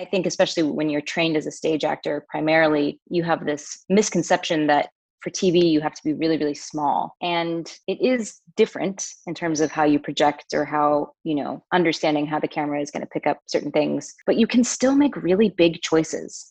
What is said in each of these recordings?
I think, especially when you're trained as a stage actor, primarily, you have this misconception that for TV, you have to be really, really small. And it is different in terms of how you project or how, you know, understanding how the camera is going to pick up certain things, but you can still make really big choices.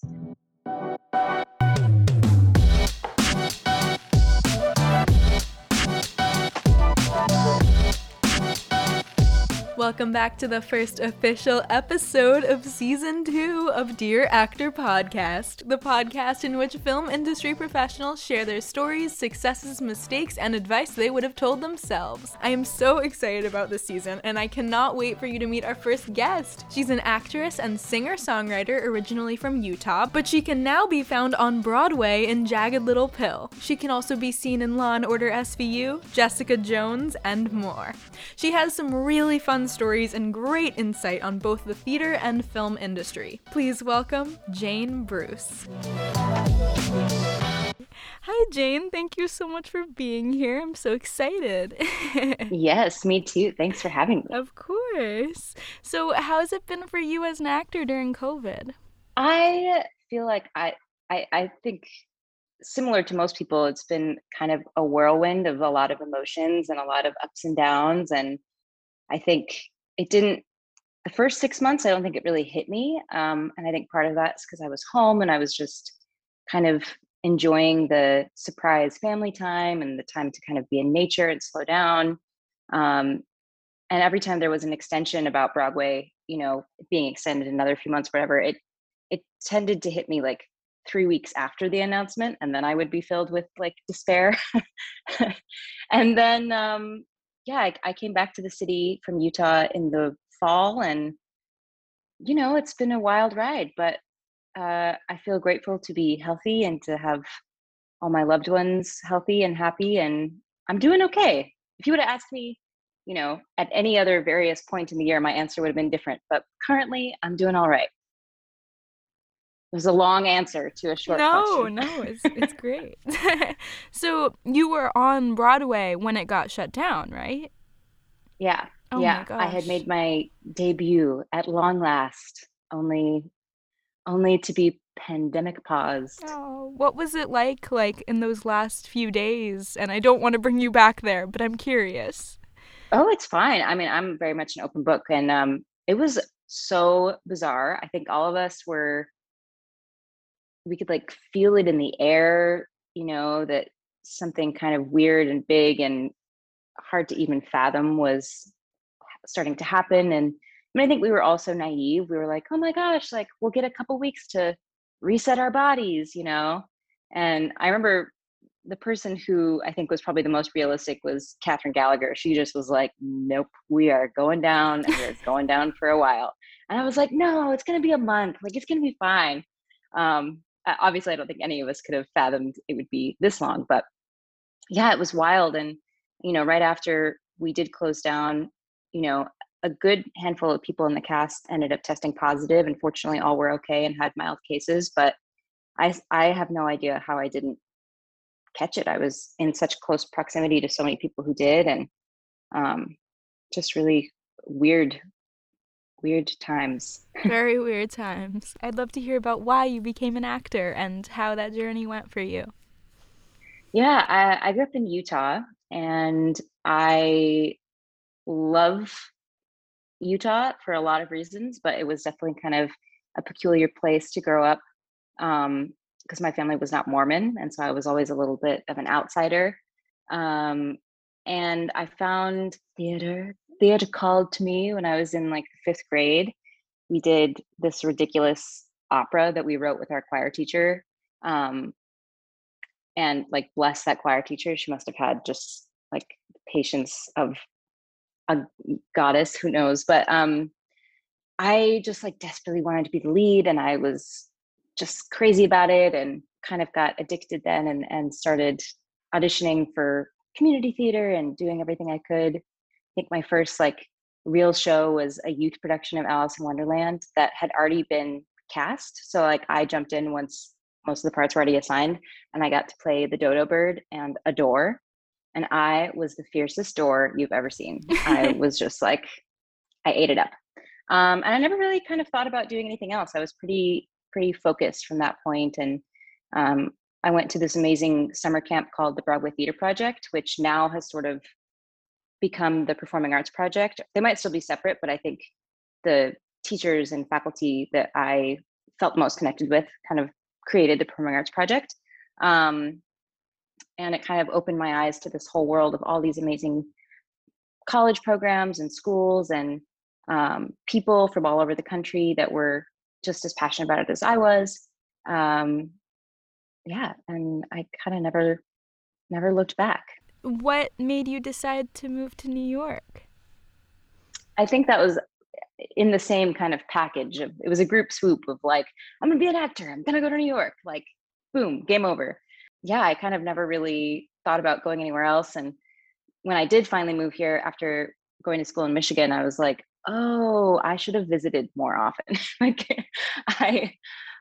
Welcome back to the first official episode of season two of Dear Actor Podcast, the podcast in which film industry professionals share their stories, successes, mistakes, and advice they would have told themselves. I am so excited about this season, and I cannot wait for you to meet our first guest. She's an actress and singer songwriter originally from Utah, but she can now be found on Broadway in Jagged Little Pill. She can also be seen in Law and Order SVU, Jessica Jones, and more. She has some really fun stories and great insight on both the theater and film industry. Please welcome Jane Bruce. Hi, Jane. Thank you so much for being here. I'm so excited. yes, me too. Thanks for having me. Of course. So, how has it been for you as an actor during COVID? I feel like I, I, I think similar to most people, it's been kind of a whirlwind of a lot of emotions and a lot of ups and downs. And I think it didn't the first six months i don't think it really hit me um, and i think part of that's because i was home and i was just kind of enjoying the surprise family time and the time to kind of be in nature and slow down um, and every time there was an extension about broadway you know being extended another few months whatever it it tended to hit me like three weeks after the announcement and then i would be filled with like despair. And then um, yeah, I, I came back to the city from Utah in the fall, and you know, it's been a wild ride, but uh, I feel grateful to be healthy and to have all my loved ones healthy and happy, and I'm doing okay. If you would have asked me, you know, at any other various point in the year, my answer would have been different. But currently, I'm doing all right. It was a long answer to a short no, question. No, it's it's great. so you were on Broadway when it got shut down, right? Yeah. Oh yeah. I had made my debut at long last, only only to be pandemic paused. Oh, what was it like like in those last few days? And I don't want to bring you back there, but I'm curious. Oh, it's fine. I mean, I'm very much an open book and um it was so bizarre. I think all of us were we could like feel it in the air, you know, that something kind of weird and big and hard to even fathom was starting to happen. And I, mean, I think we were also naive. We were like, oh my gosh, like we'll get a couple weeks to reset our bodies, you know? And I remember the person who I think was probably the most realistic was Kathryn Gallagher. She just was like, nope, we are going down and we're going down for a while. And I was like, no, it's going to be a month. Like, it's going to be fine. Um, obviously, I don't think any of us could have fathomed it would be this long, but yeah, it was wild. And, you know, right after we did close down, you know, a good handful of people in the cast ended up testing positive. fortunately all were okay and had mild cases, but I, I have no idea how I didn't catch it. I was in such close proximity to so many people who did, and um, just really weird, weird times. Very weird times. I'd love to hear about why you became an actor and how that journey went for you. Yeah, I, I grew up in Utah, and I love Utah for a lot of reasons, but it was definitely kind of a peculiar place to grow up um, because my family was not Mormon, and so I was always a little bit of an outsider. Um, and I found theater. Theater called to me when I was in like fifth grade. We did this ridiculous opera that we wrote with our choir teacher. Um, and like bless that choir teacher. She must have had just like patience of a goddess, who knows? But um, I just like desperately wanted to be the lead, and I was just crazy about it, and kind of got addicted then, and and started auditioning for community theater and doing everything I could. I think my first like real show was a youth production of Alice in Wonderland that had already been cast. So like I jumped in once most of the parts were already assigned and I got to play the dodo bird and a door and I was the fiercest door you've ever seen. I was just like, I ate it up. Um, and I never really kind of thought about doing anything else. I was pretty pretty focused from that point, and um, I went to this amazing summer camp called the Broadway Theater Project, which now has sort of become the Performing Arts Project. They might still be separate, but I think the teachers and faculty that I felt most connected with kind of created the Performing Arts Project. Um, and it kind of opened my eyes to this whole world of all these amazing college programs and schools and um, people from all over the country that were just as passionate about it as I was. Um, yeah, and I kind of never, never looked back. What made you decide to move to New York? I think that was in the same kind of package of it was a group swoop of like i'm gonna be an actor i'm gonna go to new york like boom game over yeah i kind of never really thought about going anywhere else and when i did finally move here after going to school in michigan i was like oh i should have visited more often like i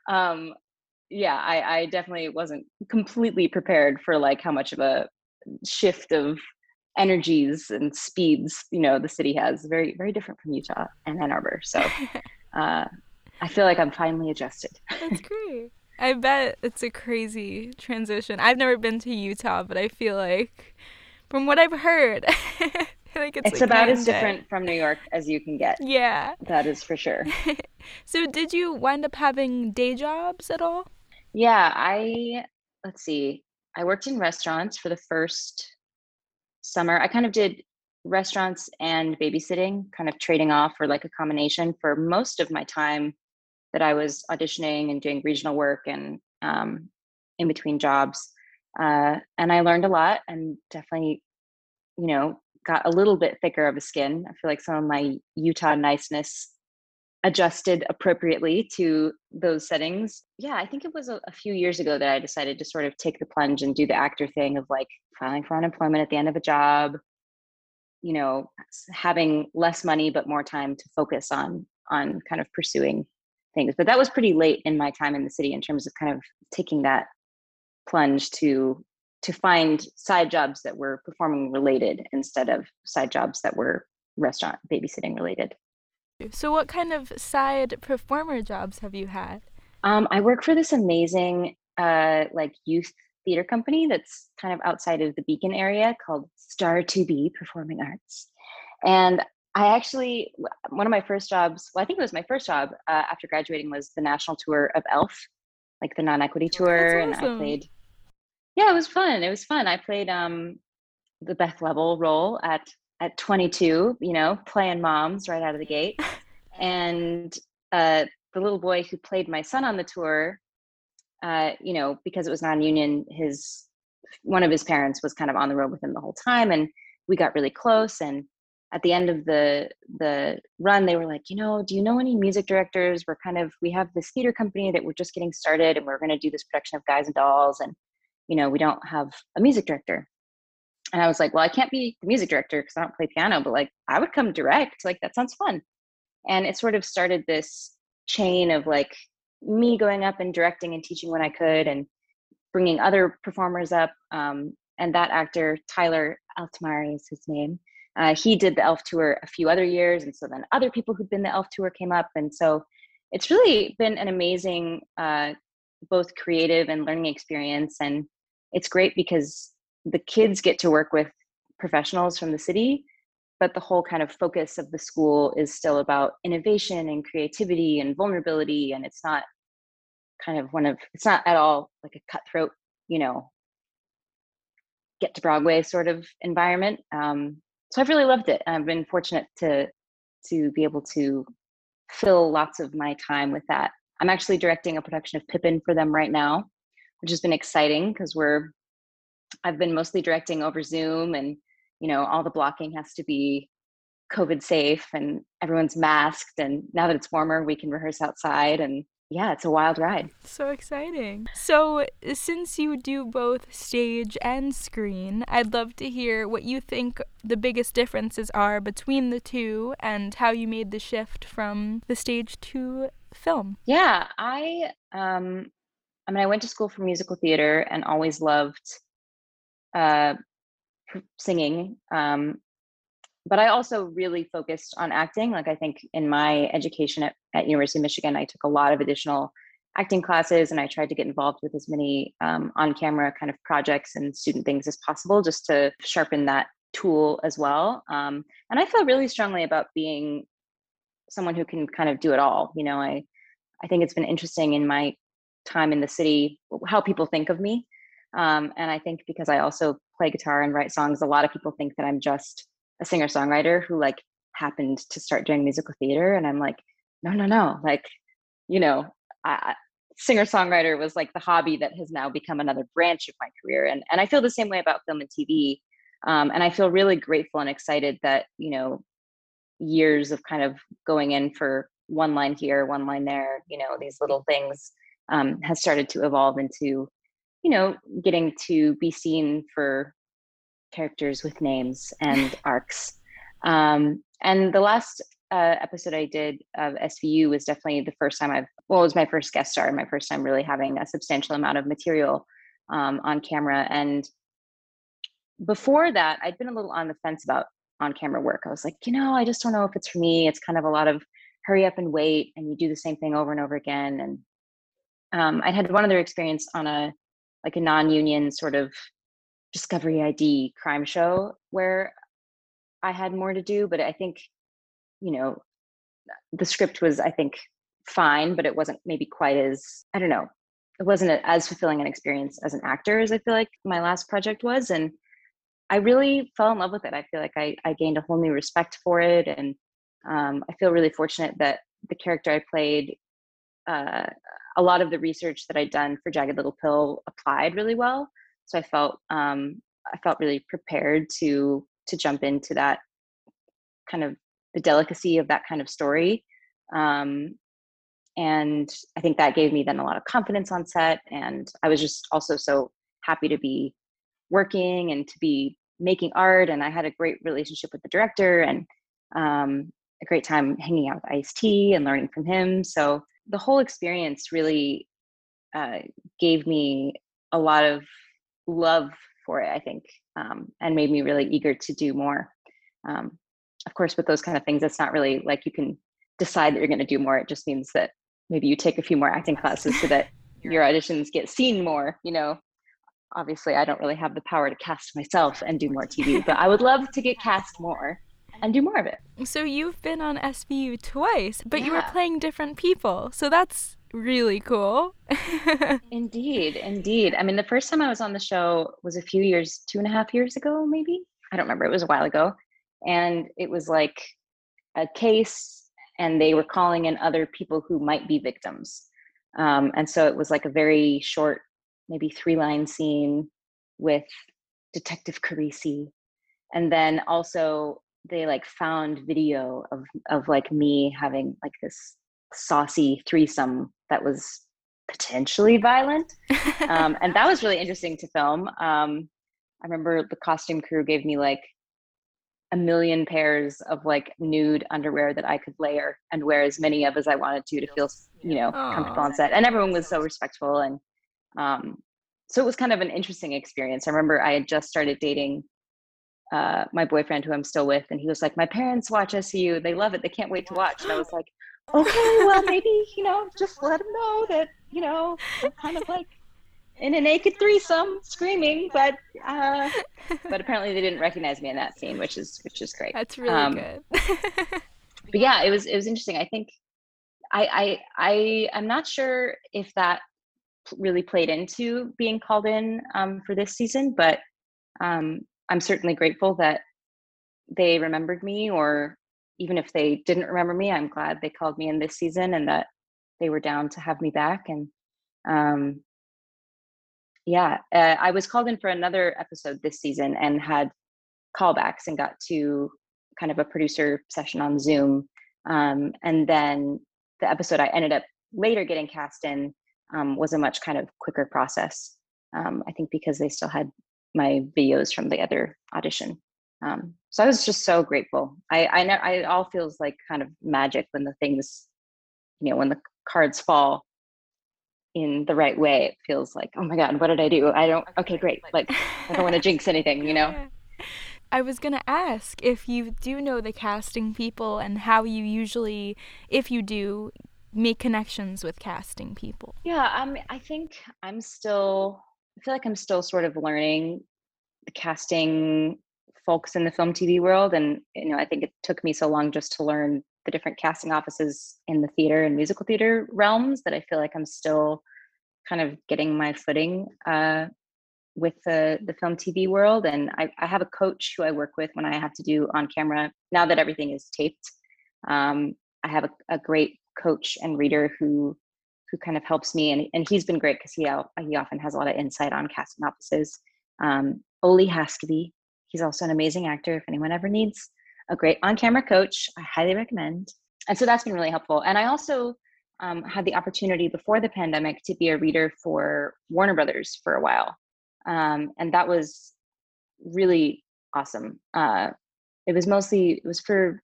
um yeah i i definitely wasn't completely prepared for like how much of a shift of energies and speeds you know the city has very very different from utah and ann arbor. So uh, i feel like i'm finally adjusted. That's great. I bet it's a crazy transition. I've never been to utah but i feel like from what i've heard like it's, it's like about as different from new york as you can get. Yeah. That is for sure. So did you wind up having day jobs at all? Yeah i let's see i worked in restaurants for the first summer. I kind of did restaurants and babysitting, kind of trading off or like a combination for most of my time that I was auditioning and doing regional work and um, in between jobs. Uh, and I learned a lot and definitely, you know, got a little bit thicker of a skin. I feel like some of my Utah niceness adjusted appropriately to those settings. Yeah, I think it was a, a, few years ago that I decided to sort of take the plunge and do the actor thing of like filing for unemployment at the end of a job, you know, having less money but more time to focus on on kind of pursuing things. But that was pretty late in my time in the city in terms of kind of taking that plunge to to find side jobs that were performing related instead of side jobs that were restaurant babysitting related. So, what kind of side performer jobs have you had? Um, I work for this amazing, uh, like youth theater company that's kind of outside of the Beacon area called Star to Be Performing Arts, and I actually one of my first jobs. Well, I think it was my first job uh, after graduating was the national tour of Elf, like the non-equity tour, awesome. and I played. Yeah, it was fun. It was fun. I played um, the Beth Level role at at 22, you know, playing moms right out of the gate. And uh, the little boy who played my son on the tour, uh, you know, because it was non-union, his one of his parents was kind of on the road with him the whole time, and we got really close. And at the end of the the run, they were like, you know, do you know any music directors? We're kind of we have this theater company that we're just getting started, and we're going to do this production of Guys and Dolls, and you know, we don't have a music director and I was like, well, I can't be the music director because I don't play piano, but like I would come direct. Like that sounds fun. And it sort of started this chain of like me going up and directing and teaching when I could and bringing other performers up. Um, and that actor, Tyler Altamari is his name. Uh, he did the Elf tour a few other years. And so then other people who'd been the Elf tour came up. And so it's really been an amazing, uh, both creative and learning experience. And it's great because the kids get to work with professionals from the city but the whole kind of focus of the school is still about innovation and creativity and vulnerability and it's not kind of one of it's not at all like a cutthroat you know get to broadway sort of environment um, so i've really loved it i've been fortunate to to be able to fill lots of my time with that. I'm actually directing a production of pippin for them right now which has been exciting because we're I've been mostly directing over Zoom and you know all the blocking has to be covid safe and everyone's masked and now that it's warmer we can rehearse outside and yeah, it's a wild ride. So exciting. So, since you do both stage and screen, I'd love to hear what you think the biggest differences are between the two and how you made the shift from the stage to film. Yeah, I um I mean I went to school for musical theater and always loved uh, singing. Um, but I also really focused on acting. Like I think in my education at, at University of Michigan, I took a lot of additional acting classes and I tried to get involved with as many um, on camera kind of projects and student things as possible just to sharpen that tool as well. Um, and I feel really strongly about being someone who can kind of do it all. You know, I I think it's been interesting in my time in the city how people think of me. Um, and I think because I also play guitar and write songs, a lot of people think that I'm just a singer songwriter who like happened to start doing musical theater. And I'm like, no, no, no. Like, you know, singer songwriter was like the hobby that has now become another branch of my career. And and I feel the same way about film and TV. Um, and I feel really grateful and excited that you know years of kind of going in for one line here, one line there, you know, these little things um, has started to evolve into, you know, getting to be seen for characters with names and arcs. Um, and the last uh, episode I did of SVU was definitely the first time I've, well, it was my first guest star, my first time really having a substantial amount of material um, on camera. And before that, I'd been a little on the fence about on camera work. I was like, you know, I just don't know if it's for me. It's kind of a lot of hurry up and wait, and you do the same thing over and over again. And um, I'd had one other experience on a like a non-union sort of Discovery ID crime show where I had more to do, but I think, you know, the script was, I think, fine, but it wasn't maybe quite as, I don't know, it wasn't as fulfilling an experience as an actor as I feel like my last project was. And I really fell in love with it. I feel like I, I gained a whole new respect for it. And um, I feel really fortunate that the character I played, uh, a lot of the research that I'd done for Jagged Little Pill applied really well. So I felt um, I felt really prepared to to jump into that kind of the delicacy of that kind of story. Um, and I think that gave me then a lot of confidence on set. And I was just also so happy to be working and to be making art and i had a great relationship with the director and um, a great time hanging out with ice t and learning from him so the whole experience really uh, gave me a lot of love for it i think um, and made me really eager to do more. Um, of course with those kind of things it's not really like you can decide that you're going to do more it just means that maybe you take a few more acting classes so that your auditions get seen more you know? Obviously I don't really have the power to cast myself and do more TV, but I would love to get cast more and do more of it. So you've been on SVU twice, but yeah. you were playing different people. So that's really cool. indeed, indeed. I mean, the first time I was on the show was a few years, two and a half years ago, maybe. I don't remember. It was a while ago. And it was like a case, and they were calling in other people who might be victims. Um, and so it was like a very short maybe three line scene with Detective Carisi. And then also they like found video of of like me having like this saucy threesome that was potentially violent. um, and that was really interesting to film. Um, I remember the costume crew gave me like a million pairs of like nude underwear that I could layer and wear as many of as I wanted to to feel, you know, Aww. comfortable on set. And everyone was so respectful and um, so it was kind of an interesting experience. I remember I had just started dating uh, my boyfriend, who I'm still with, and he was like, "My parents watch SU. They love it. They can't wait to watch." And I was like, "Okay, well, maybe you know, just let them know that you know, I'm kind of like in a naked threesome, screaming." But uh, but apparently they didn't recognize me in that scene, which is which is great. That's really um, good. but yeah, it was it was interesting. I think I I I I'm not sure if that really played into being called in um, for this season, but um, I'm certainly grateful that they remembered me, or even if they didn't remember me, I'm glad they called me in this season and that they were down to have me back. And um, yeah, uh, I was called in for another episode this season and had callbacks and got to kind of a producer session on Zoom. Um, and then the episode I ended up later getting cast in um, was a much kind of quicker process. Um, I think because they still had my videos from the other audition. Um, so I was just so grateful. I I know I it all feels like kind of magic when the things, you know, when the cards fall in the right way. It feels like, oh my god, what did I do? I don't. Okay, great. Like I don't want to jinx anything, you know. I was going to ask if you do know the casting people and how you usually, if you do, make connections with casting people. Yeah, um, I think I'm still, I feel like I'm still sort of learning the casting folks in the film TV world. And, you know, I think it took me so long just to learn the different casting offices in the theater and musical theater realms that I feel like I'm still kind of getting my footing uh, with the, the film TV world. And I, I, have a coach who I work with when I have to do on camera. Now that everything is taped, um, I have a, a, great coach and reader who who kind of helps me, and, and he's been great because he he often has a lot of insight on casting offices. Um, Oli Haskaby, he's also an amazing actor. If anyone ever needs a great on-camera coach, I highly recommend. And so that's been really helpful. And I also um, had the opportunity before the pandemic to be a reader for Warner Brothers for a while um, and that was really awesome. Uh, it was mostly it was for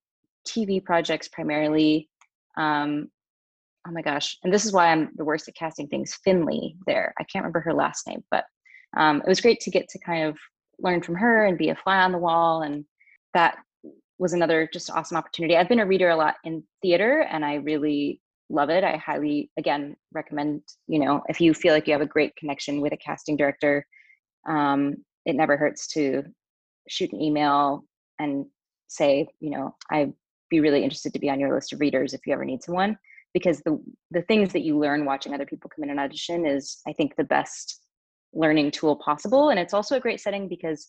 TV projects primarily. Um, oh my gosh, and this is why I'm the worst at casting things. Finley, there, I can't remember her last name, but um, it was great to get to kind of learn from her and be a fly on the wall, and that was another just awesome opportunity. I've been a reader a lot in theater, and I really love it. I highly, again, recommend. You know, if you feel like you have a great connection with a casting director um, it never hurts to shoot an email and say, you know, I'd be really interested to be on your list of readers if you ever need someone. Because the the things that you learn watching other people come in and audition is, I think, the best learning tool possible. And it's also a great setting because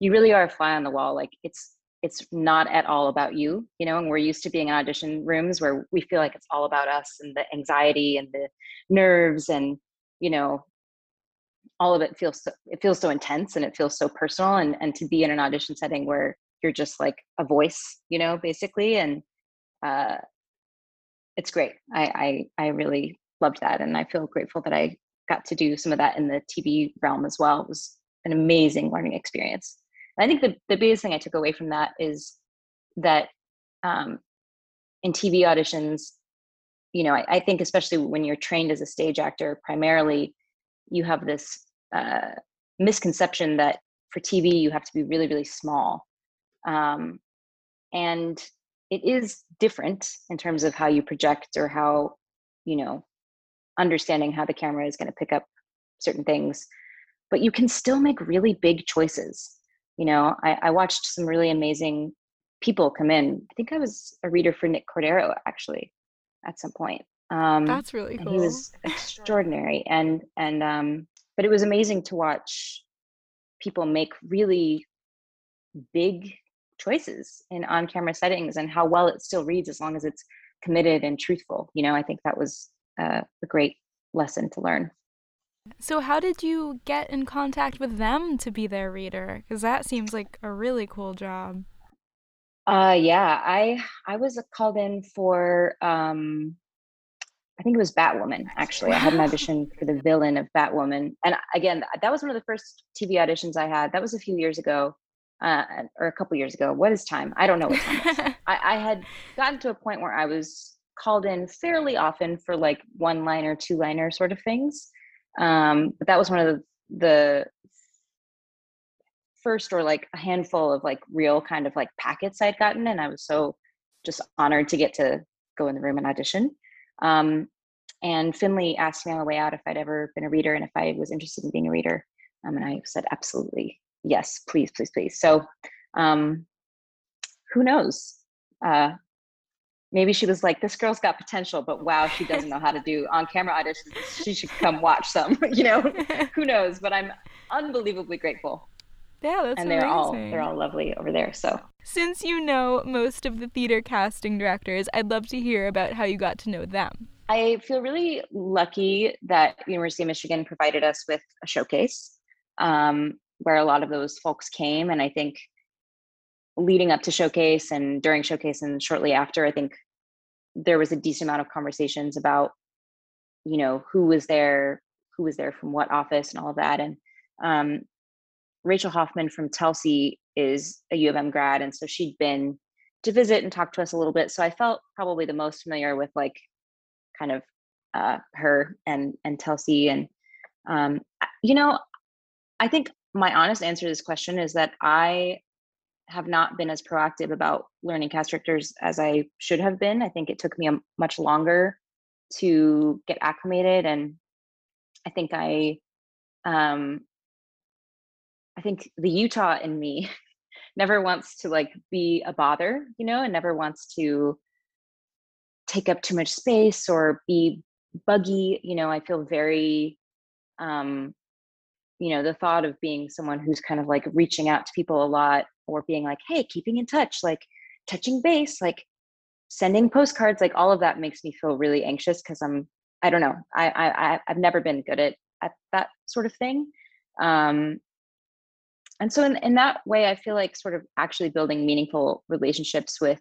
you really are a fly on the wall. Like it's it's not at all about you, you know, and we're used to being in audition rooms where we feel like it's all about us and the anxiety and the nerves and, you know, all of it feels so, it feels so intense and it feels so personal and and to be in an audition setting where you're just like a voice you know basically and uh it's great. I i i really loved that and i feel grateful that i got to do some of that in the tv realm as well. It was an amazing learning experience. And i think the, the biggest thing i took away from that is that um in tv auditions you know I, I think especially when you're trained as a stage actor primarily you have this uh, misconception that for TV you have to be really really small, um, and it is different in terms of how you project or how you know understanding how the camera is going to pick up certain things but you can still make really big choices. You know I, I, watched some really amazing people come in. I think i was a reader for nick cordero actually at some point um, that's really cool he was extraordinary and and um, but it was amazing to watch people make really big choices in on-camera settings and how well it still reads as long as it's committed and truthful you know i think that was uh, a great lesson to learn. So how did you get in contact with them to be their reader? Because that seems like a really cool job. Uh yeah i i was called in for um I think it was Batwoman. Actually, I had an audition for the villain of Batwoman, and again, that was one of the first TV auditions I had. That was a few years ago, uh, or a couple years ago. What is time? I don't know what time. I, I had gotten to a point where I was called in fairly often for like one liner, two liner sort of things. Um, but that was one of the, the first or like a handful of like real kind of like packets I'd gotten, and I was so just honored to get to go in the room and audition. Um, and Finley asked me on the way out if I'd ever been a reader and if I was interested in being a reader. Um, and I said, absolutely. Yes, please, please, please. So um, who knows? Uh, maybe she was like, this girl's got potential, but wow, she doesn't know how to do on camera auditions. She should come watch some, you know, who knows? But I'm unbelievably grateful. Yeah, that's and they're amazing. all they're all lovely over there. So since you know most of the theater casting directors, I'd love to hear about how you got to know them. I feel really lucky that University of Michigan provided us with a showcase um, where a lot of those folks came, and I think leading up to showcase and during showcase and shortly after, I think there was a decent amount of conversations about you know who was there, who was there from what office, and all of that, and um, Rachel Hoffman from Telsey is a U of M grad, and so she'd been to visit and talk to us a little bit. So I felt probably the most familiar with like kind of uh, her and and Telsey, and um, you know, I think my honest answer to this question is that I have not been as proactive about learning cast directors as I should have been. I think it took me a much longer to get acclimated, and I think I, um, I think the Utah in me never wants to like be a bother, you know, and never wants to take up too much space or be buggy. You know, I feel very um you know the thought of being someone who's kind of like reaching out to people a lot or being like hey keeping in touch like touching base like sending postcards like all of that makes me feel really anxious because i'm i don't know I, I i've never been good at at that sort of thing um and so in, in that way i feel like sort of actually building meaningful relationships with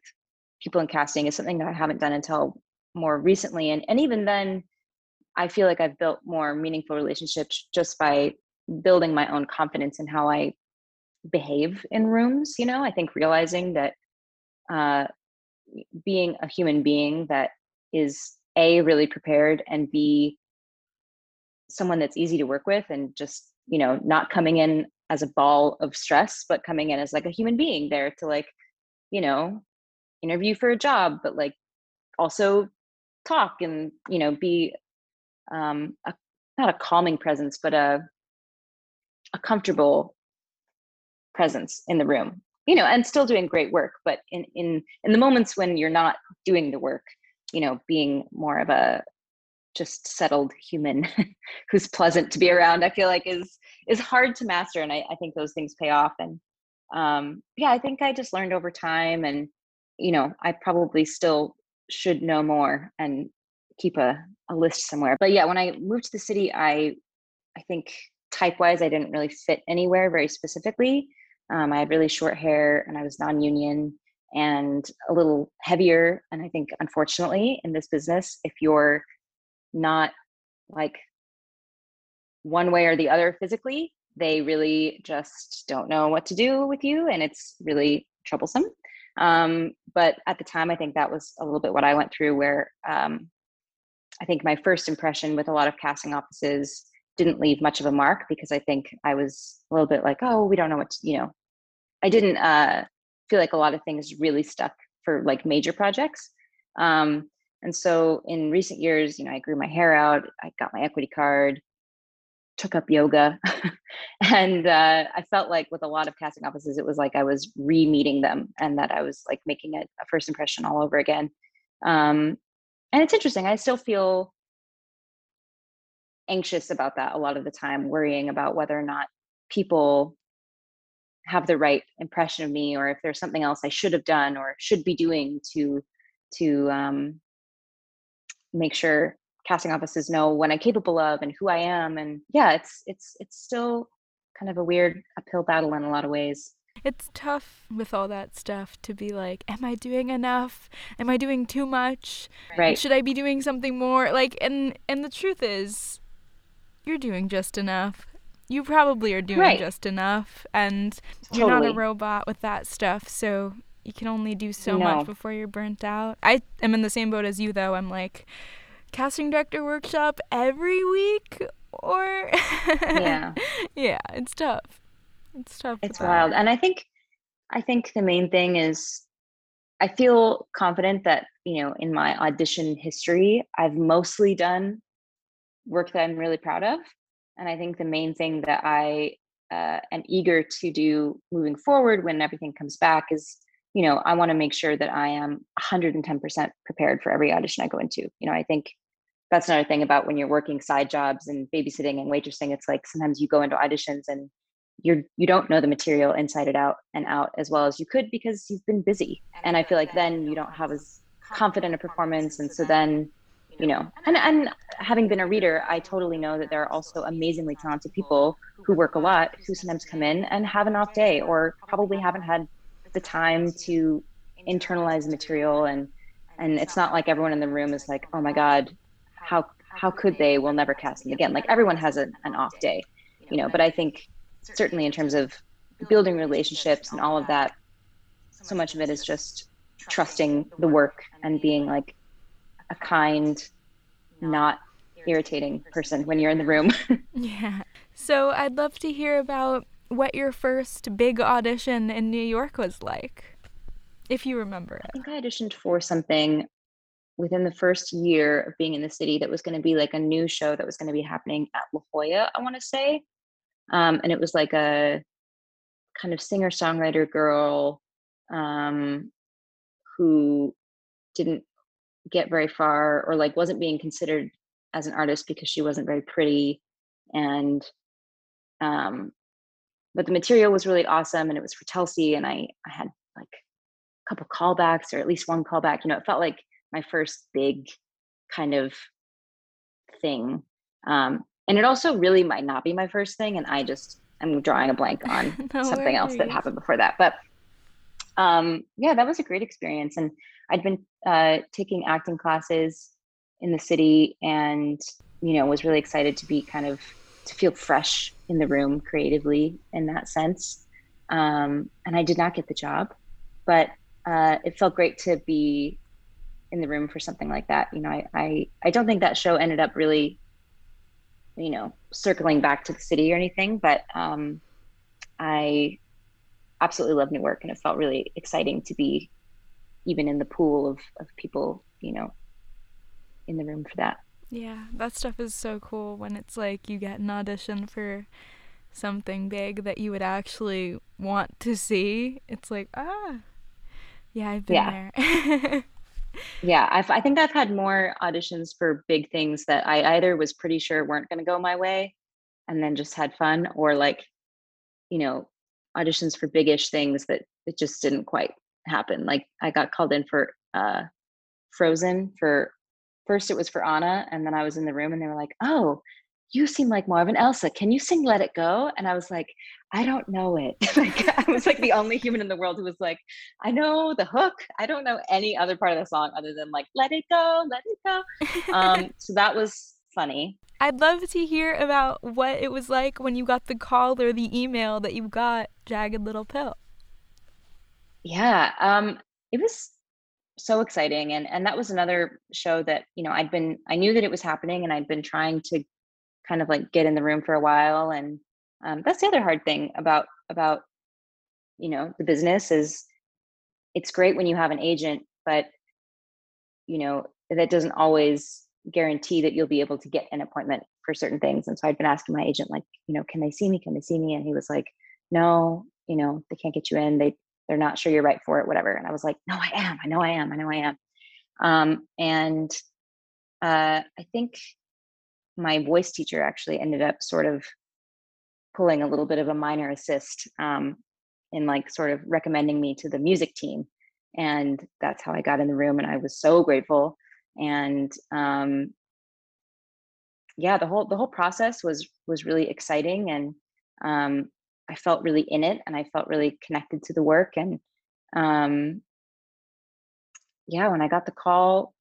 people in casting is something that i haven't done until more recently and and even then i feel like i've built more meaningful relationships just by building my own confidence in how I behave in rooms. You know, I think realizing that uh, being a human being that is a really prepared and b someone that's easy to work with and just you know not coming in as a ball of stress but coming in as like a human being there to like you know interview for a job but like also talk and you know be um a, not a calming presence but a a comfortable presence in the room you know and still doing great work but in in in the moments when you're not doing the work you know being more of a just settled human who's pleasant to be around i feel like is is hard to master and i, I think those things pay off and um yeah i think i just learned over time and you know i probably still should know more and keep a, a list somewhere but yeah when i moved to the city i i think type wise, I didn't really fit anywhere very specifically. Um, I had really short hair and I was non union and a little heavier. And I think, unfortunately, in this business, if you're not like one way or the other physically, they really just don't know what to do with you. And it's really troublesome. Um, but at the time, I think that was a little bit what I went through, where um, I think my first impression with a lot of casting offices didn't leave much of a mark because I think I was a little bit like, oh, we don't know what to, you know. I didn't uh, feel like a lot of things really stuck for like major projects. Um, and so in recent years, you know, I grew my hair out, I got my equity card, took up yoga, and uh, I felt like with a lot of casting offices, it was like I was re-meeting them and that I was like making a, a first impression all over again. Um, and it's interesting. I still feel anxious about that a lot of the time, worrying about whether or not people have the right impression of me or if there's something else I should have done or should be doing to to um, make sure casting offices know what I'm capable of and who I am. And yeah, it's it's it's still kind of a weird uphill battle in a lot of ways. It's tough with all that stuff to be like, am I doing enough? Am I doing too much? Right. Should I be doing something more? Like and and the truth is you're doing just enough. You probably are doing right. just enough, and you're not a robot with that stuff, so you can only do so no. much before you're burnt out. I am in the same boat as you, though. I'm like, casting director workshop every week, or yeah, yeah, it's tough. It's tough. It's wild, and I think, I think the main thing is, I feel confident that you know in my audition history, I've mostly done work that I'm really proud of. And I think the main thing that I uh, am eager to do moving forward when everything comes back is, you know, I want to make sure that I am 110% prepared for every audition I go into. You know, I think that's another thing about when you're working side jobs and babysitting and waitressing. It's like sometimes you go into auditions and you're you don't know the material inside it out and out as well as you could because you've been busy. And I feel like then you don't have as confident a performance, and so then you know and and having been a reader i totally know that there are also amazingly talented people who work a lot who sometimes come in and have an off day or probably haven't had the time to internalize material. And and it's not like everyone in the room is like oh my god how how could they? We'll never cast them again. Like everyone has a, an off day you know but i think certainly in terms of building relationships and all of that so much of it is just trusting the work and being like a kind, not irritating person when you're in the room. yeah. So I'd love to hear about what your first big audition in New York was like, if you remember it. I think I auditioned for something within the first year of being in the city that was going to be like a new show that was going to be happening at La Jolla, I want to say. Um, and it was like a kind of singer songwriter girl um, who didn't get very far or like wasn't being considered as an artist because she wasn't very pretty and um but the material was really awesome and it was for Telsey and I I had like a couple callbacks or at least one callback you know it felt like my first big kind of thing um and it also really might not be my first thing and I just I'm drawing a blank on no something worries. else that happened before that but um yeah that was a great experience and I'd been uh, taking acting classes in the city and you know was really excited to be kind of to feel fresh in the room creatively in that sense. Um, and i did not get the job but uh, it felt great to be in the room for something like that you know I, I i don't think that show ended up really you know circling back to the city or anything but um, i absolutely love newark and it felt really exciting to be even in the pool of, of people you know in the room for that. Yeah, that stuff is so cool when it's like you get an audition for something big that you would actually want to see. It's like, ah, yeah, I've been yeah. there. yeah, I've, I think I've had more auditions for big things that I either was pretty sure weren't going to go my way and then just had fun, or like, you know, auditions for biggish things that it just didn't quite happen. Like I got called in for uh, Frozen for first it was for Anna, and then I was in the room and they were like, "Oh, you seem like more of an Elsa. Can you sing Let It Go?" And I was like, "I don't know it." like I was like the only human in the world who was like, "I know the hook. I don't know any other part of the song other than like Let It Go, Let It Go." Um, so that was funny. I'd love to hear about what it was like when you got the call or the email that you got Jagged Little Pill. Yeah, um, it was so exciting and and that was another show that you know i'd been i knew that it was happening and i'd been trying to kind of like get in the room for a while and um, that's the other hard thing about about you know the business is it's great when you have an agent but you know that doesn't always guarantee that you'll be able to get an appointment for certain things and so i'd been asking my agent like you know can they see me can they see me and he was like no you know they can't get you in they they're not sure you're right for it, whatever. And I was like, no, I am. I know I am. I know I am. Um, and uh, I think my voice teacher actually ended up sort of pulling a little bit of a minor assist um, in like sort of recommending me to the music team. And that's how I got in the room. And I was so grateful. And um, yeah, the whole the whole process was was really exciting and um, I felt really in it and I felt really connected to the work. And um, yeah, when I got the call,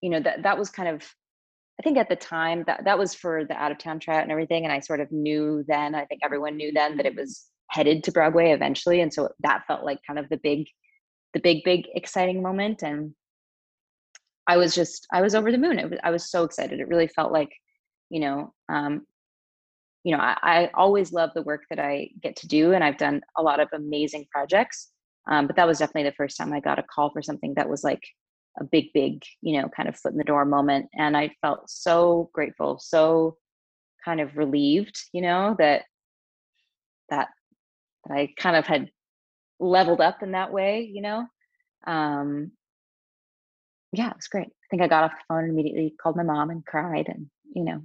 you know, that that was kind of I think at the time that that was for the out of town tryout and everything. And I sort of knew then, I think everyone knew then that it was headed to Broadway eventually. And so that felt like kind of the big, the big, big exciting moment. And I was just, I was over the moon. Was, I was so excited. It really felt like, you know, um, you know, I, I, always love the work that I get to do, and I've done a lot of amazing projects. Um, but that was definitely the first time I got a call for something that was like a big, big, you know, kind of foot in the door moment, and I felt so grateful, so kind of relieved, you know, that that that I kind of had leveled up in that way, you know. Um, yeah, it was great. I think I got off the phone and immediately called my mom and cried, and you know,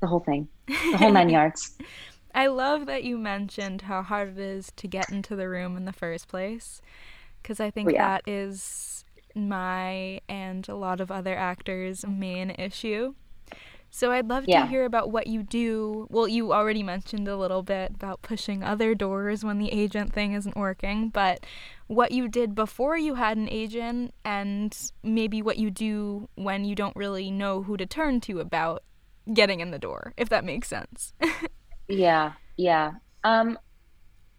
the whole thing, the whole nine yards. I love that you mentioned how hard it is to get into the room in the first place, because I think oh, yeah. that is my and a lot of other actors' main issue. So I'd love yeah. to hear about what you do. Well, you already mentioned a little bit about pushing other doors when the agent thing isn't working, but what you did before you had an agent and maybe what you do when you don't really know who to turn to about getting in the door, if that makes sense. yeah, yeah. Um,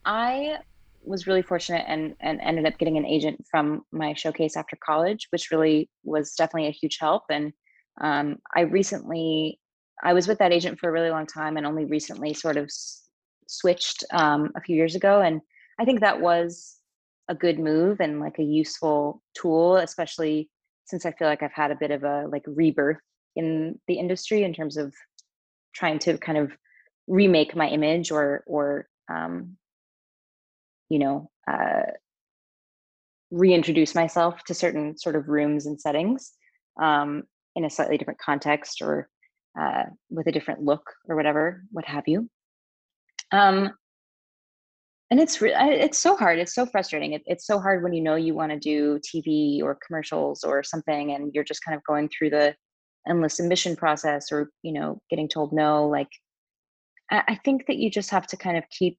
I was really fortunate and and ended up getting an agent from my showcase after college, which really was definitely a huge help. And um, I recently, I was with that agent for a really long time, and only recently sort of switched um, a few years ago, and I think that was a good move and like a useful tool, especially since I feel like I've had a bit of a like rebirth in the industry in terms of trying to kind of remake my image or or um, you know uh, reintroduce myself to certain sort of rooms and settings um, in a slightly different context or uh, with a different look or whatever, what have you. Um, and it's re- it's so hard. It's so frustrating. It, it's so hard when you know you want to do TV or commercials or something, and you're just kind of going through the endless submission process, or you know, getting told no. Like, I, I think that you just have to kind of keep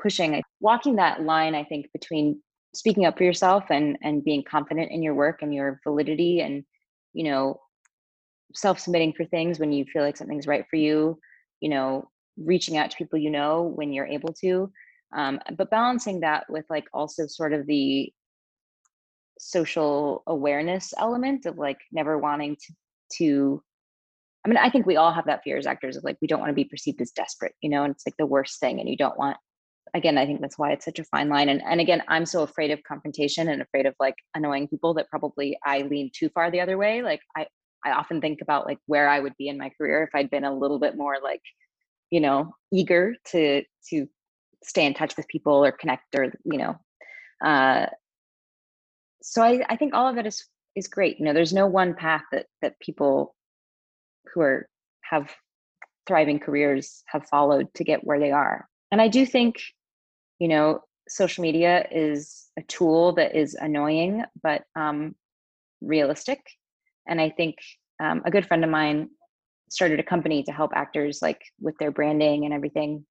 pushing, walking that line. I think between speaking up for yourself and and being confident in your work and your validity, and you know, self submitting for things when you feel like something's right for you. You know, reaching out to people you know when you're able to um, but balancing that with like also sort of the social awareness element of like never wanting to to i mean i think we all have that fear as actors of like we don't want to be perceived as desperate you know and it's like the worst thing and you don't want again i think that's why it's such a fine line and, and again i'm so afraid of confrontation and afraid of like annoying people that probably i lean too far the other way like i i often think about like where i would be in my career if i'd been a little bit more like you know eager to to stay in touch with people or connect or you know uh, so I, I think all of it is is great you know there's no one path that that people who are have thriving careers have followed to get where they are. And i do think you know social media is a tool that is annoying but um, realistic. And i think um, a good friend of mine started a company to help actors like with their branding and everything.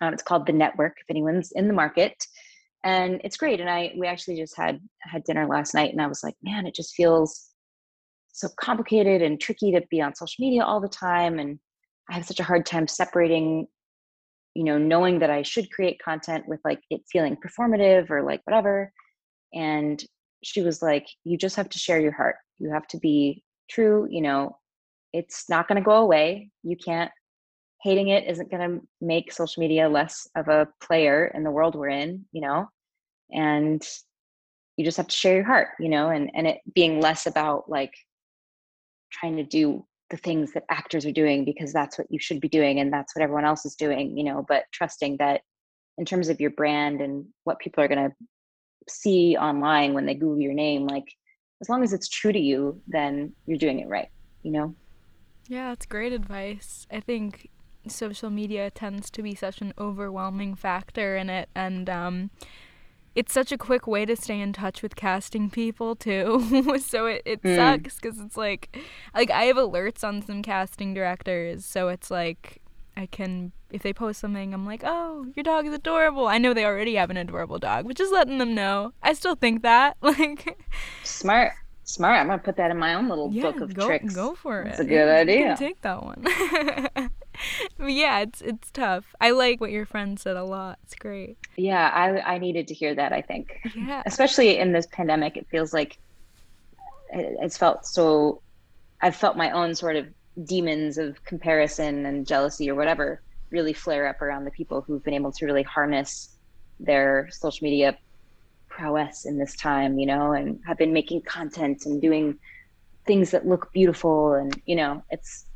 Um, it's called the Network. If anyone's in the market, and it's great. And I we actually just had had dinner last night, and I was like, man, it just feels so complicated and tricky to be on social media all the time, and I have such a hard time separating, you know, knowing that I should create content with like it feeling performative or like whatever. And she was like, you just have to share your heart. You have to be true. You know, it's not going to go away. You can't hating it isn't going to make social media less of a player in the world we're in you know and you just have to share your heart you know and and it being less about like trying to do the things that actors are doing because that's what you should be doing and that's what everyone else is doing you know but trusting that in terms of your brand and what people are going to see online when they google your name like as long as it's true to you then you're doing it right you know? Yeah that's great advice. I think social media tends to be such an overwhelming factor in it and um, it's such a quick way to stay in touch with casting people too. So it, it mm. sucks because it's like like i have alerts on some casting directors so it's like i can if they post something i'm like oh your dog is adorable. I know they already have an adorable dog but just letting them know. I still think that like smart smart i'm gonna put that in my own little yeah, book of go, tricks go for it it's a good idea take that one yeah, it's it's tough. I like what your friend said a lot. It's great. Yeah, I I needed to hear that. I think, yeah, especially in this pandemic, it feels like it, it's felt so. I've felt my own sort of demons of comparison and jealousy or whatever really flare up around the people who've been able to really harness their social media prowess in this time, you know, and have been making content and doing things that look beautiful and you know it's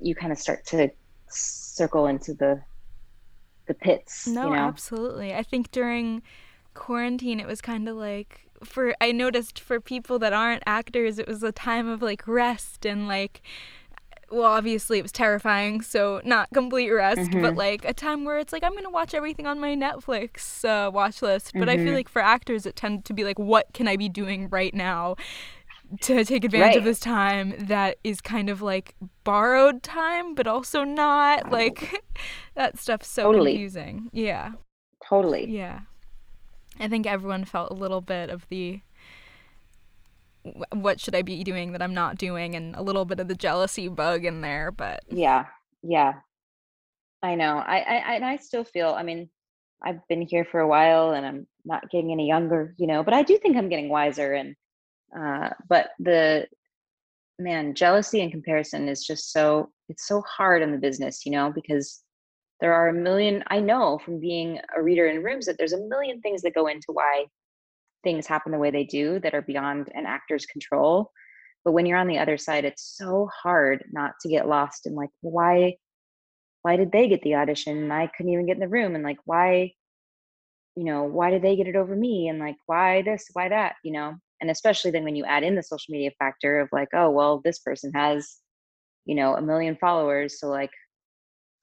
you kind of start to circle into the the pits. No, you know? absolutely. I think during quarantine it was kind of like for I noticed for people that aren't actors it was a time of like rest and like well obviously it was terrifying so not complete rest mm-hmm. but like a time where it's like i'm gonna watch everything on my netflix uh, watch list but mm-hmm. i feel mm-hmm. like for actors it tended to be like what can i be doing right now to take advantage right. of this time that is kind of like borrowed time, but also not. Like that stuff's so totally. confusing. Yeah. Totally. Yeah. I think everyone felt a little bit of the what should I be doing that I'm not doing and a little bit of the jealousy bug in there, but Yeah. Yeah. I know. I I and I still feel, I mean, I've been here for a while and I'm not getting any younger, you know, but I do think I'm getting wiser and uh, but the man, jealousy and comparison is just so it's so hard in the business, you know, because there are a million i know from being a reader in rooms that there's a million things that go into why things happen the way they do that are beyond an actor's control but when you're on the other side it's so hard not to get lost in like why why did they get the audition? And i couldn't even get in the room and like why you know why did they get it over me? and like why this why that? you know? And especially then when you add in the social media factor of like oh well this person has you know a million followers so like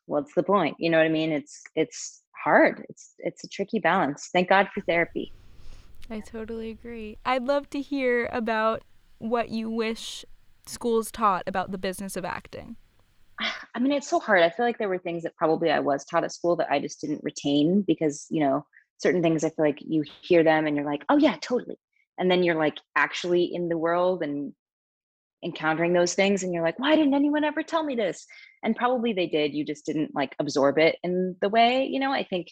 what's the point? you know what i mean? It's it's hard. It's it's a tricky balance. Thank god for therapy i totally agree. I'd love to hear about what you wish schools taught about the business of acting. I mean it's so hard. I feel like there were things that probably i was taught at school that i just didn't retain because you know certain things i feel like you hear them and you're like oh yeah totally. And then you're like actually in the world and encountering those things and you're like why didn't anyone ever tell me this? And probably they did. You just didn't like absorb it in the way you know? I think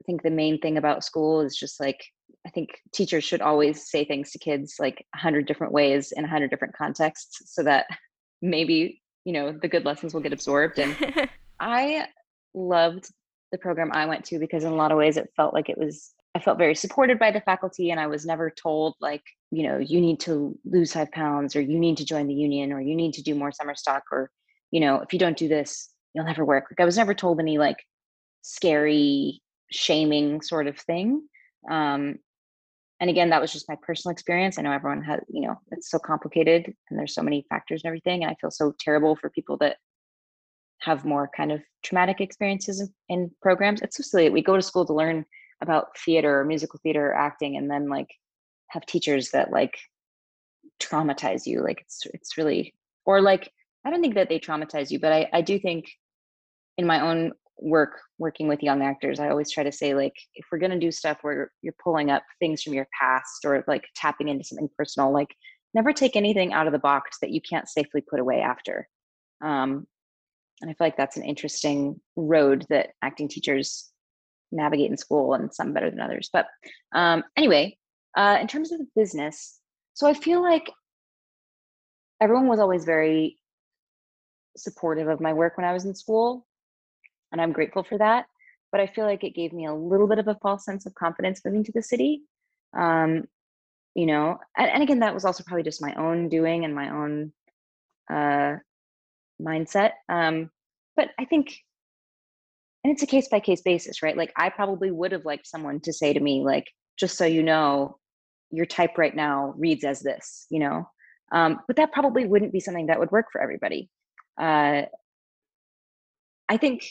i think the main thing about school is just like i think teachers should always say things to kids like a hundred different ways in a hundred different contexts so that maybe you know the good lessons will get absorbed and i loved the program i went to because in a lot of ways it felt like it was I felt very supported by the faculty, and I was never told, like, you know, you need to lose five pounds, or you need to join the union, or you need to do more summer stock, or, you know, if you don't do this, you'll never work. Like, I was never told any like scary, shaming sort of thing. Um, and again, that was just my personal experience. I know everyone has, you know, it's so complicated and there's so many factors and everything. And I feel so terrible for people that have more kind of traumatic experiences in, in programs. It's so silly. We go to school to learn about theater or musical theater or acting and then like have teachers that like traumatize you like it's it's really or like i don't think that they traumatize you but i i do think in my own work working with young actors i always try to say like if we're going to do stuff where you're pulling up things from your past or like tapping into something personal like never take anything out of the box that you can't safely put away after um and i feel like that's an interesting road that acting teachers navigate in school and some better than others. But um, anyway, uh, in terms of the business, so I feel like everyone was always very supportive of my work when I was in school, and I'm grateful for that. But I feel like it gave me a little bit of a false sense of confidence moving to the city. Um, you know, and, and again, that was also probably just my own doing and my own uh, mindset. Um, but I think and it's a case by case basis, right? Like I probably would have liked someone to say to me, like, just so you know, your type right now reads as this, you know? Um, but that probably wouldn't be something that would work for everybody. Uh, I think,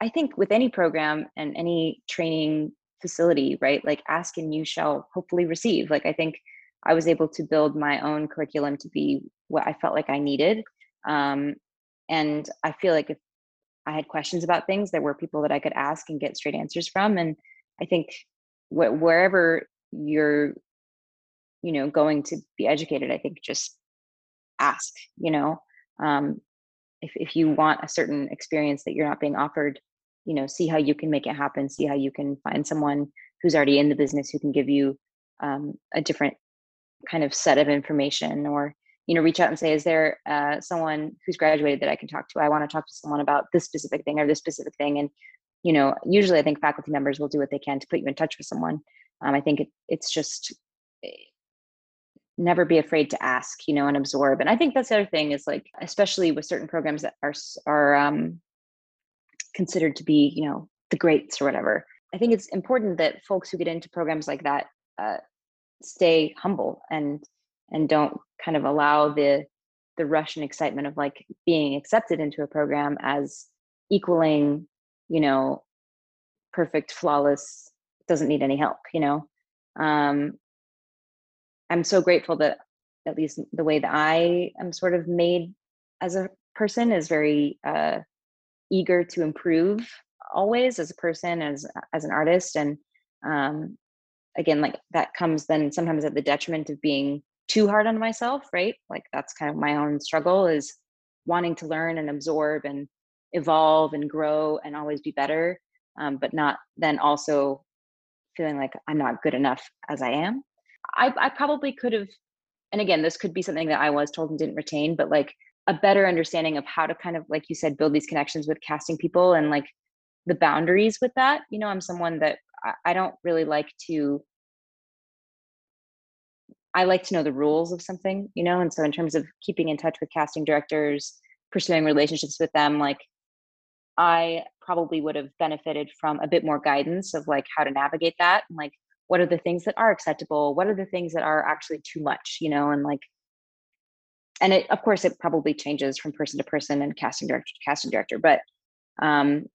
I think with any program and any training facility, right? Like ask and you shall hopefully receive. Like I think I was able to build my own curriculum to be what I felt like I needed. Um, and I feel like if I had questions about things, there were people that I could ask and get straight answers from. And I think wh- wherever you're, you know, going to be educated, I think just ask, you know, um, if, if you want a certain experience that you're not being offered, you know, see how you can make it happen, see how you can find someone who's already in the business who can give you um, a different kind of set of information or you know reach out and say is there uh, someone who's graduated that i can talk to? I want to talk to someone about this specific thing or this specific thing. And you know usually i think faculty members will do what they can to put you in touch with someone. Um, i think it, it's just eh, never be afraid to ask you know and absorb. And i think that's the other thing is like especially with certain programs that are are um, considered to be you know the greats or whatever. I think it's important that folks who get into programs like that uh, stay humble and and don't kind of allow the the rush and excitement of like being accepted into a program as equaling you know perfect flawless doesn't need any help you know? Um i'm so grateful that at least the way that i am sort of made as a person is very uh eager to improve always as a person as as an artist and um again like that comes then sometimes at the detriment of being too hard on myself, right? Like that's kind of my own struggle is wanting to learn and absorb and evolve and grow and always be better, um, but not then also feeling like I'm not good enough as I am. I, I probably could have, and again, this could be something that I was told and didn't retain, but like a better understanding of how to kind of, like you said, build these connections with casting people and like the boundaries with that. You know, I'm someone that I, don't really like to I like to know the rules of something, you know, and so in terms of keeping in touch with casting directors, pursuing relationships with them, like I probably would have benefited from a bit more guidance of like how to navigate that and like what are the things that are acceptable, what are the things that are actually too much, you know, and like and it of course it probably changes from person to person and casting director to casting director, but um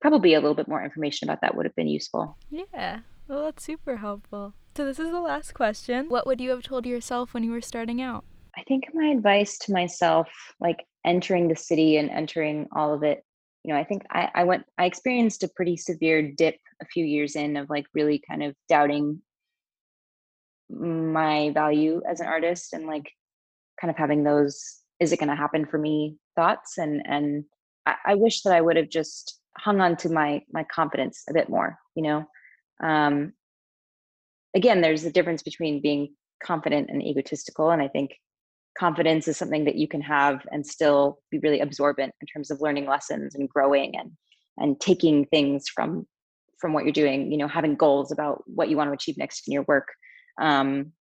probably a little bit more information about that would have been useful. Yeah. Well, that's super helpful. So, this is the last question. What would you have told yourself when you were starting out? I think my advice to myself, like entering the city and entering all of it, you know, I think I, I went, I experienced a pretty severe dip a few years in of like really kind of doubting my value as an artist and like kind of having those, is it going to happen for me thoughts? And, and I, I wish that I would have just hung on to my, my confidence a bit more, you know? Um, again, there's a difference between being confident and egotistical. And I think confidence is something that you can have and still be really absorbent in terms of learning lessons and growing and and taking things from from what you're doing you know having goals about what you want to achieve next in your work um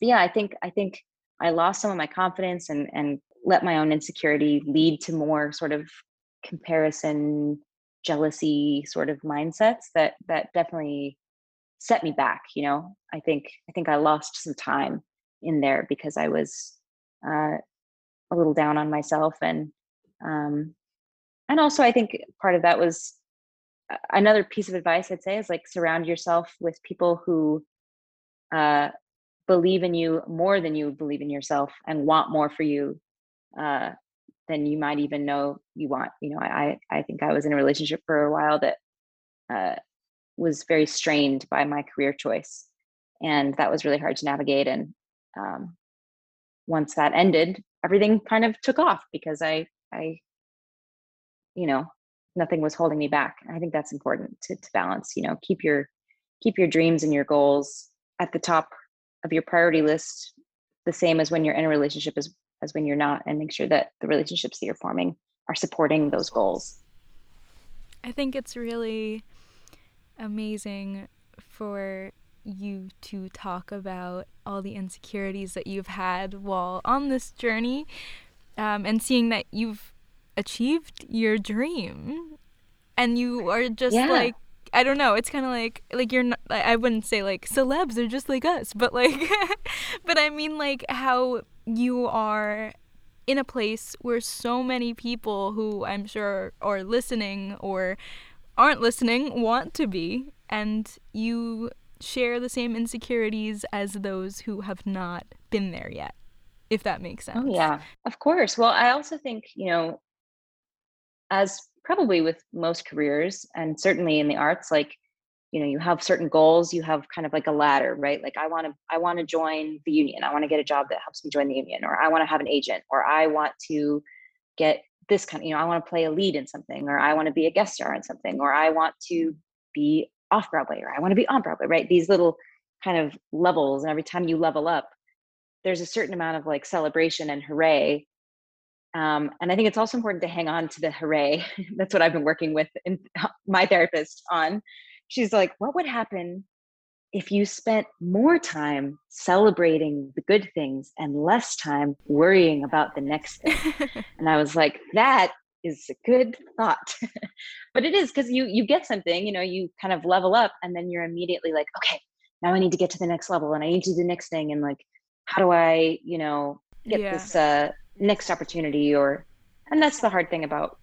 yeah i think i think i lost some of my confidence and and let my own insecurity lead to more sort of comparison jealousy sort of mindsets that that definitely set me back you know? I think i think i lost some time in there because i was uh, a little down on myself and um and also i think part of that was uh, another piece of advice i'd say is like surround yourself with people who uh believe in you more than you believe in yourself and want more for you uh than you might even know you want you know i i think i was in a relationship for a while that uh was very strained by my career choice and that was really hard to navigate and um, once that ended everything kind of took off because i i you know nothing was holding me back i think that's important to, to balance you know keep your keep your dreams and your goals at the top of your priority list the same as when you're in a relationship as as when you're not and make sure that the relationships that you're forming are supporting those goals i think it's really amazing for you to talk about all the insecurities that you've had while on this journey um, and seeing that you've achieved your dream and you are just yeah. like I don't know. It's kind of like like you're not. I wouldn't say like celebs are just like us, but like, but I mean like how you are in a place where so many people who I'm sure are listening or aren't listening want to be, and you share the same insecurities as those who have not been there yet, if that makes oh, sense. Oh, yeah, of course. Well, I also think, you know, as probably with most careers, and certainly in the arts, like, you know you have certain goals you have kind of like a ladder right like i want to i want to join the union i want to get a job that helps me join the union or i want to have an agent or i want to get this kind of, you know, I want to play a lead in something, or I want to be a guest star in something, or I want to be off Broadway, or I want to be on Broadway, right? These little kind of levels. And every time you level up, there's a certain amount of like celebration and hooray. Um, and I think it's also important to hang on to the hooray. That's what I've been working with in, my therapist on. She's like, what would happen if you spent more time celebrating the good things and less time worrying about the next thing and i was like that is a good thought but it is because you you get something you know you kind of level up and then you're immediately like okay now i need to get to the next level and i need to do the next thing and like how do i you know get yeah. this uh next opportunity or and that's the hard thing about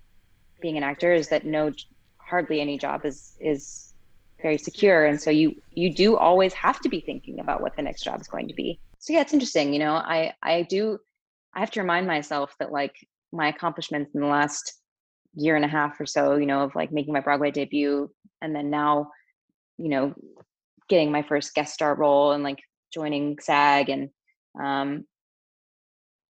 being an actor is that no hardly any job is is very secure. And so you you do always have to be thinking about what the next job is going to be. So yeah it's interesting you know i i do i have to remind myself that like my accomplishments in the last year and a half or so you know of like making my broadway debut and then now you know getting my first guest star role and like joining sag and um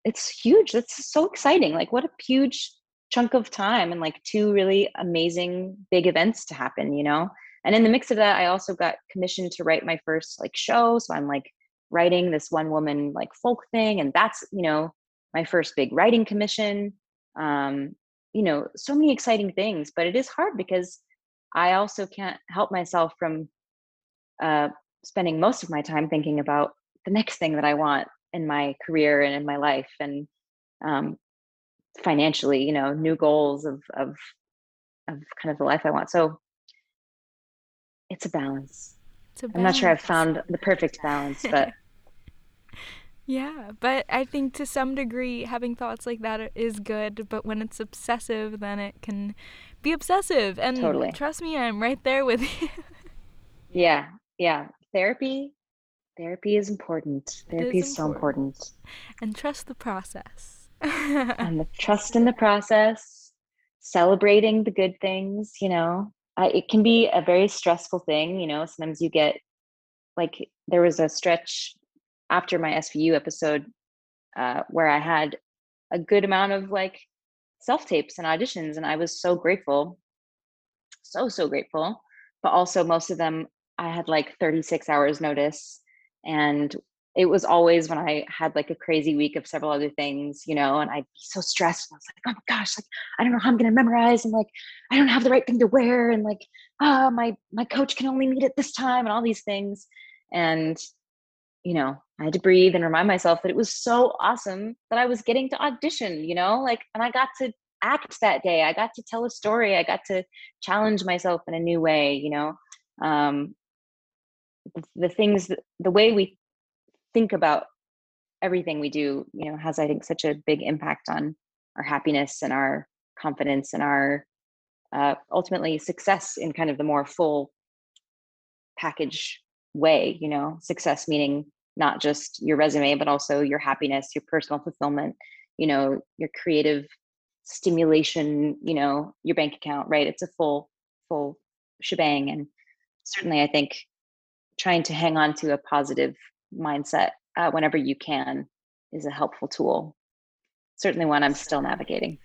it's huge that's so exciting like what a huge chunk of time and like two really amazing big events to happen you know? And in the mix of that i also got commissioned to write my first like show so i'm like writing this one woman like folk thing and that's you know my first big writing commission. Um you know, so many exciting things, but it is hard because I also can't help myself from uh, spending most of my time thinking about the next thing that I want in my career and in my life and um, financially, you know, new goals of of of kind of the life I want. So it's a balance. It's a balance. I'm not sure I've found the perfect balance, but Yeah, but I think to some degree having thoughts like that is good, but when it's obsessive, then it can be obsessive. And totally. trust me, I'm right there with you. yeah, yeah. Therapy, therapy is important. Therapy is, is so important. And trust the process. and the trust in the process, celebrating the good things, you know. I, it can be a very stressful thing, you know. Sometimes you get like there was a stretch after my SVU episode uh, where I had a good amount of like self tapes and auditions, and I was so grateful, so so grateful. But also, most of them I had like 36 hours notice, and it was always when I had like a crazy week of several other things, you know, and I'd be so stressed. I was like, oh my gosh, like I don't know how I'm gonna memorize, and like I don't have the right thing to wear, and like ah, oh, my my coach can only meet at this time, and all these things. And you know, I had to breathe and remind myself that it was so awesome that I was getting to audition, you know, like, and I got to act that day. I got to tell a story. I got to challenge myself in a new way, you know. Um, the, things, the way we think about everything we do, you know, has, I think, such a big impact on our happiness and our confidence and our uh, ultimately success in kind of the more full package way, you know, success meaning not just your resume but also your happiness your personal fulfillment you know your creative stimulation you know your bank account right? It's a full full shebang. And certainly i think trying to hang on to a positive mindset uh, whenever you can is a helpful tool certainly one i'm still navigating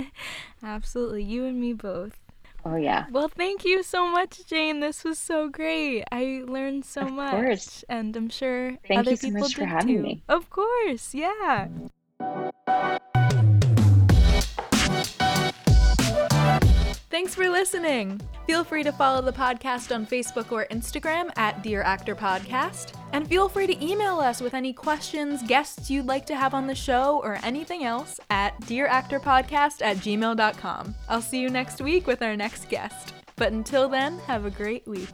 absolutely you and me both Oh yeah. Well, thank you so much, Jane. This was so great. I learned so much. of much. Course. And I'm sure thank other you so people much did for having too. me. Of course, yeah. Thanks for listening. Feel free to follow the podcast on Facebook or Instagram at Dear Actor Podcast. And feel free to email us with any questions, guests you'd like to have on the show, or anything else at dearactorpodcast at gmail.com. I'll see you next week with our next guest. But until then, have a great week.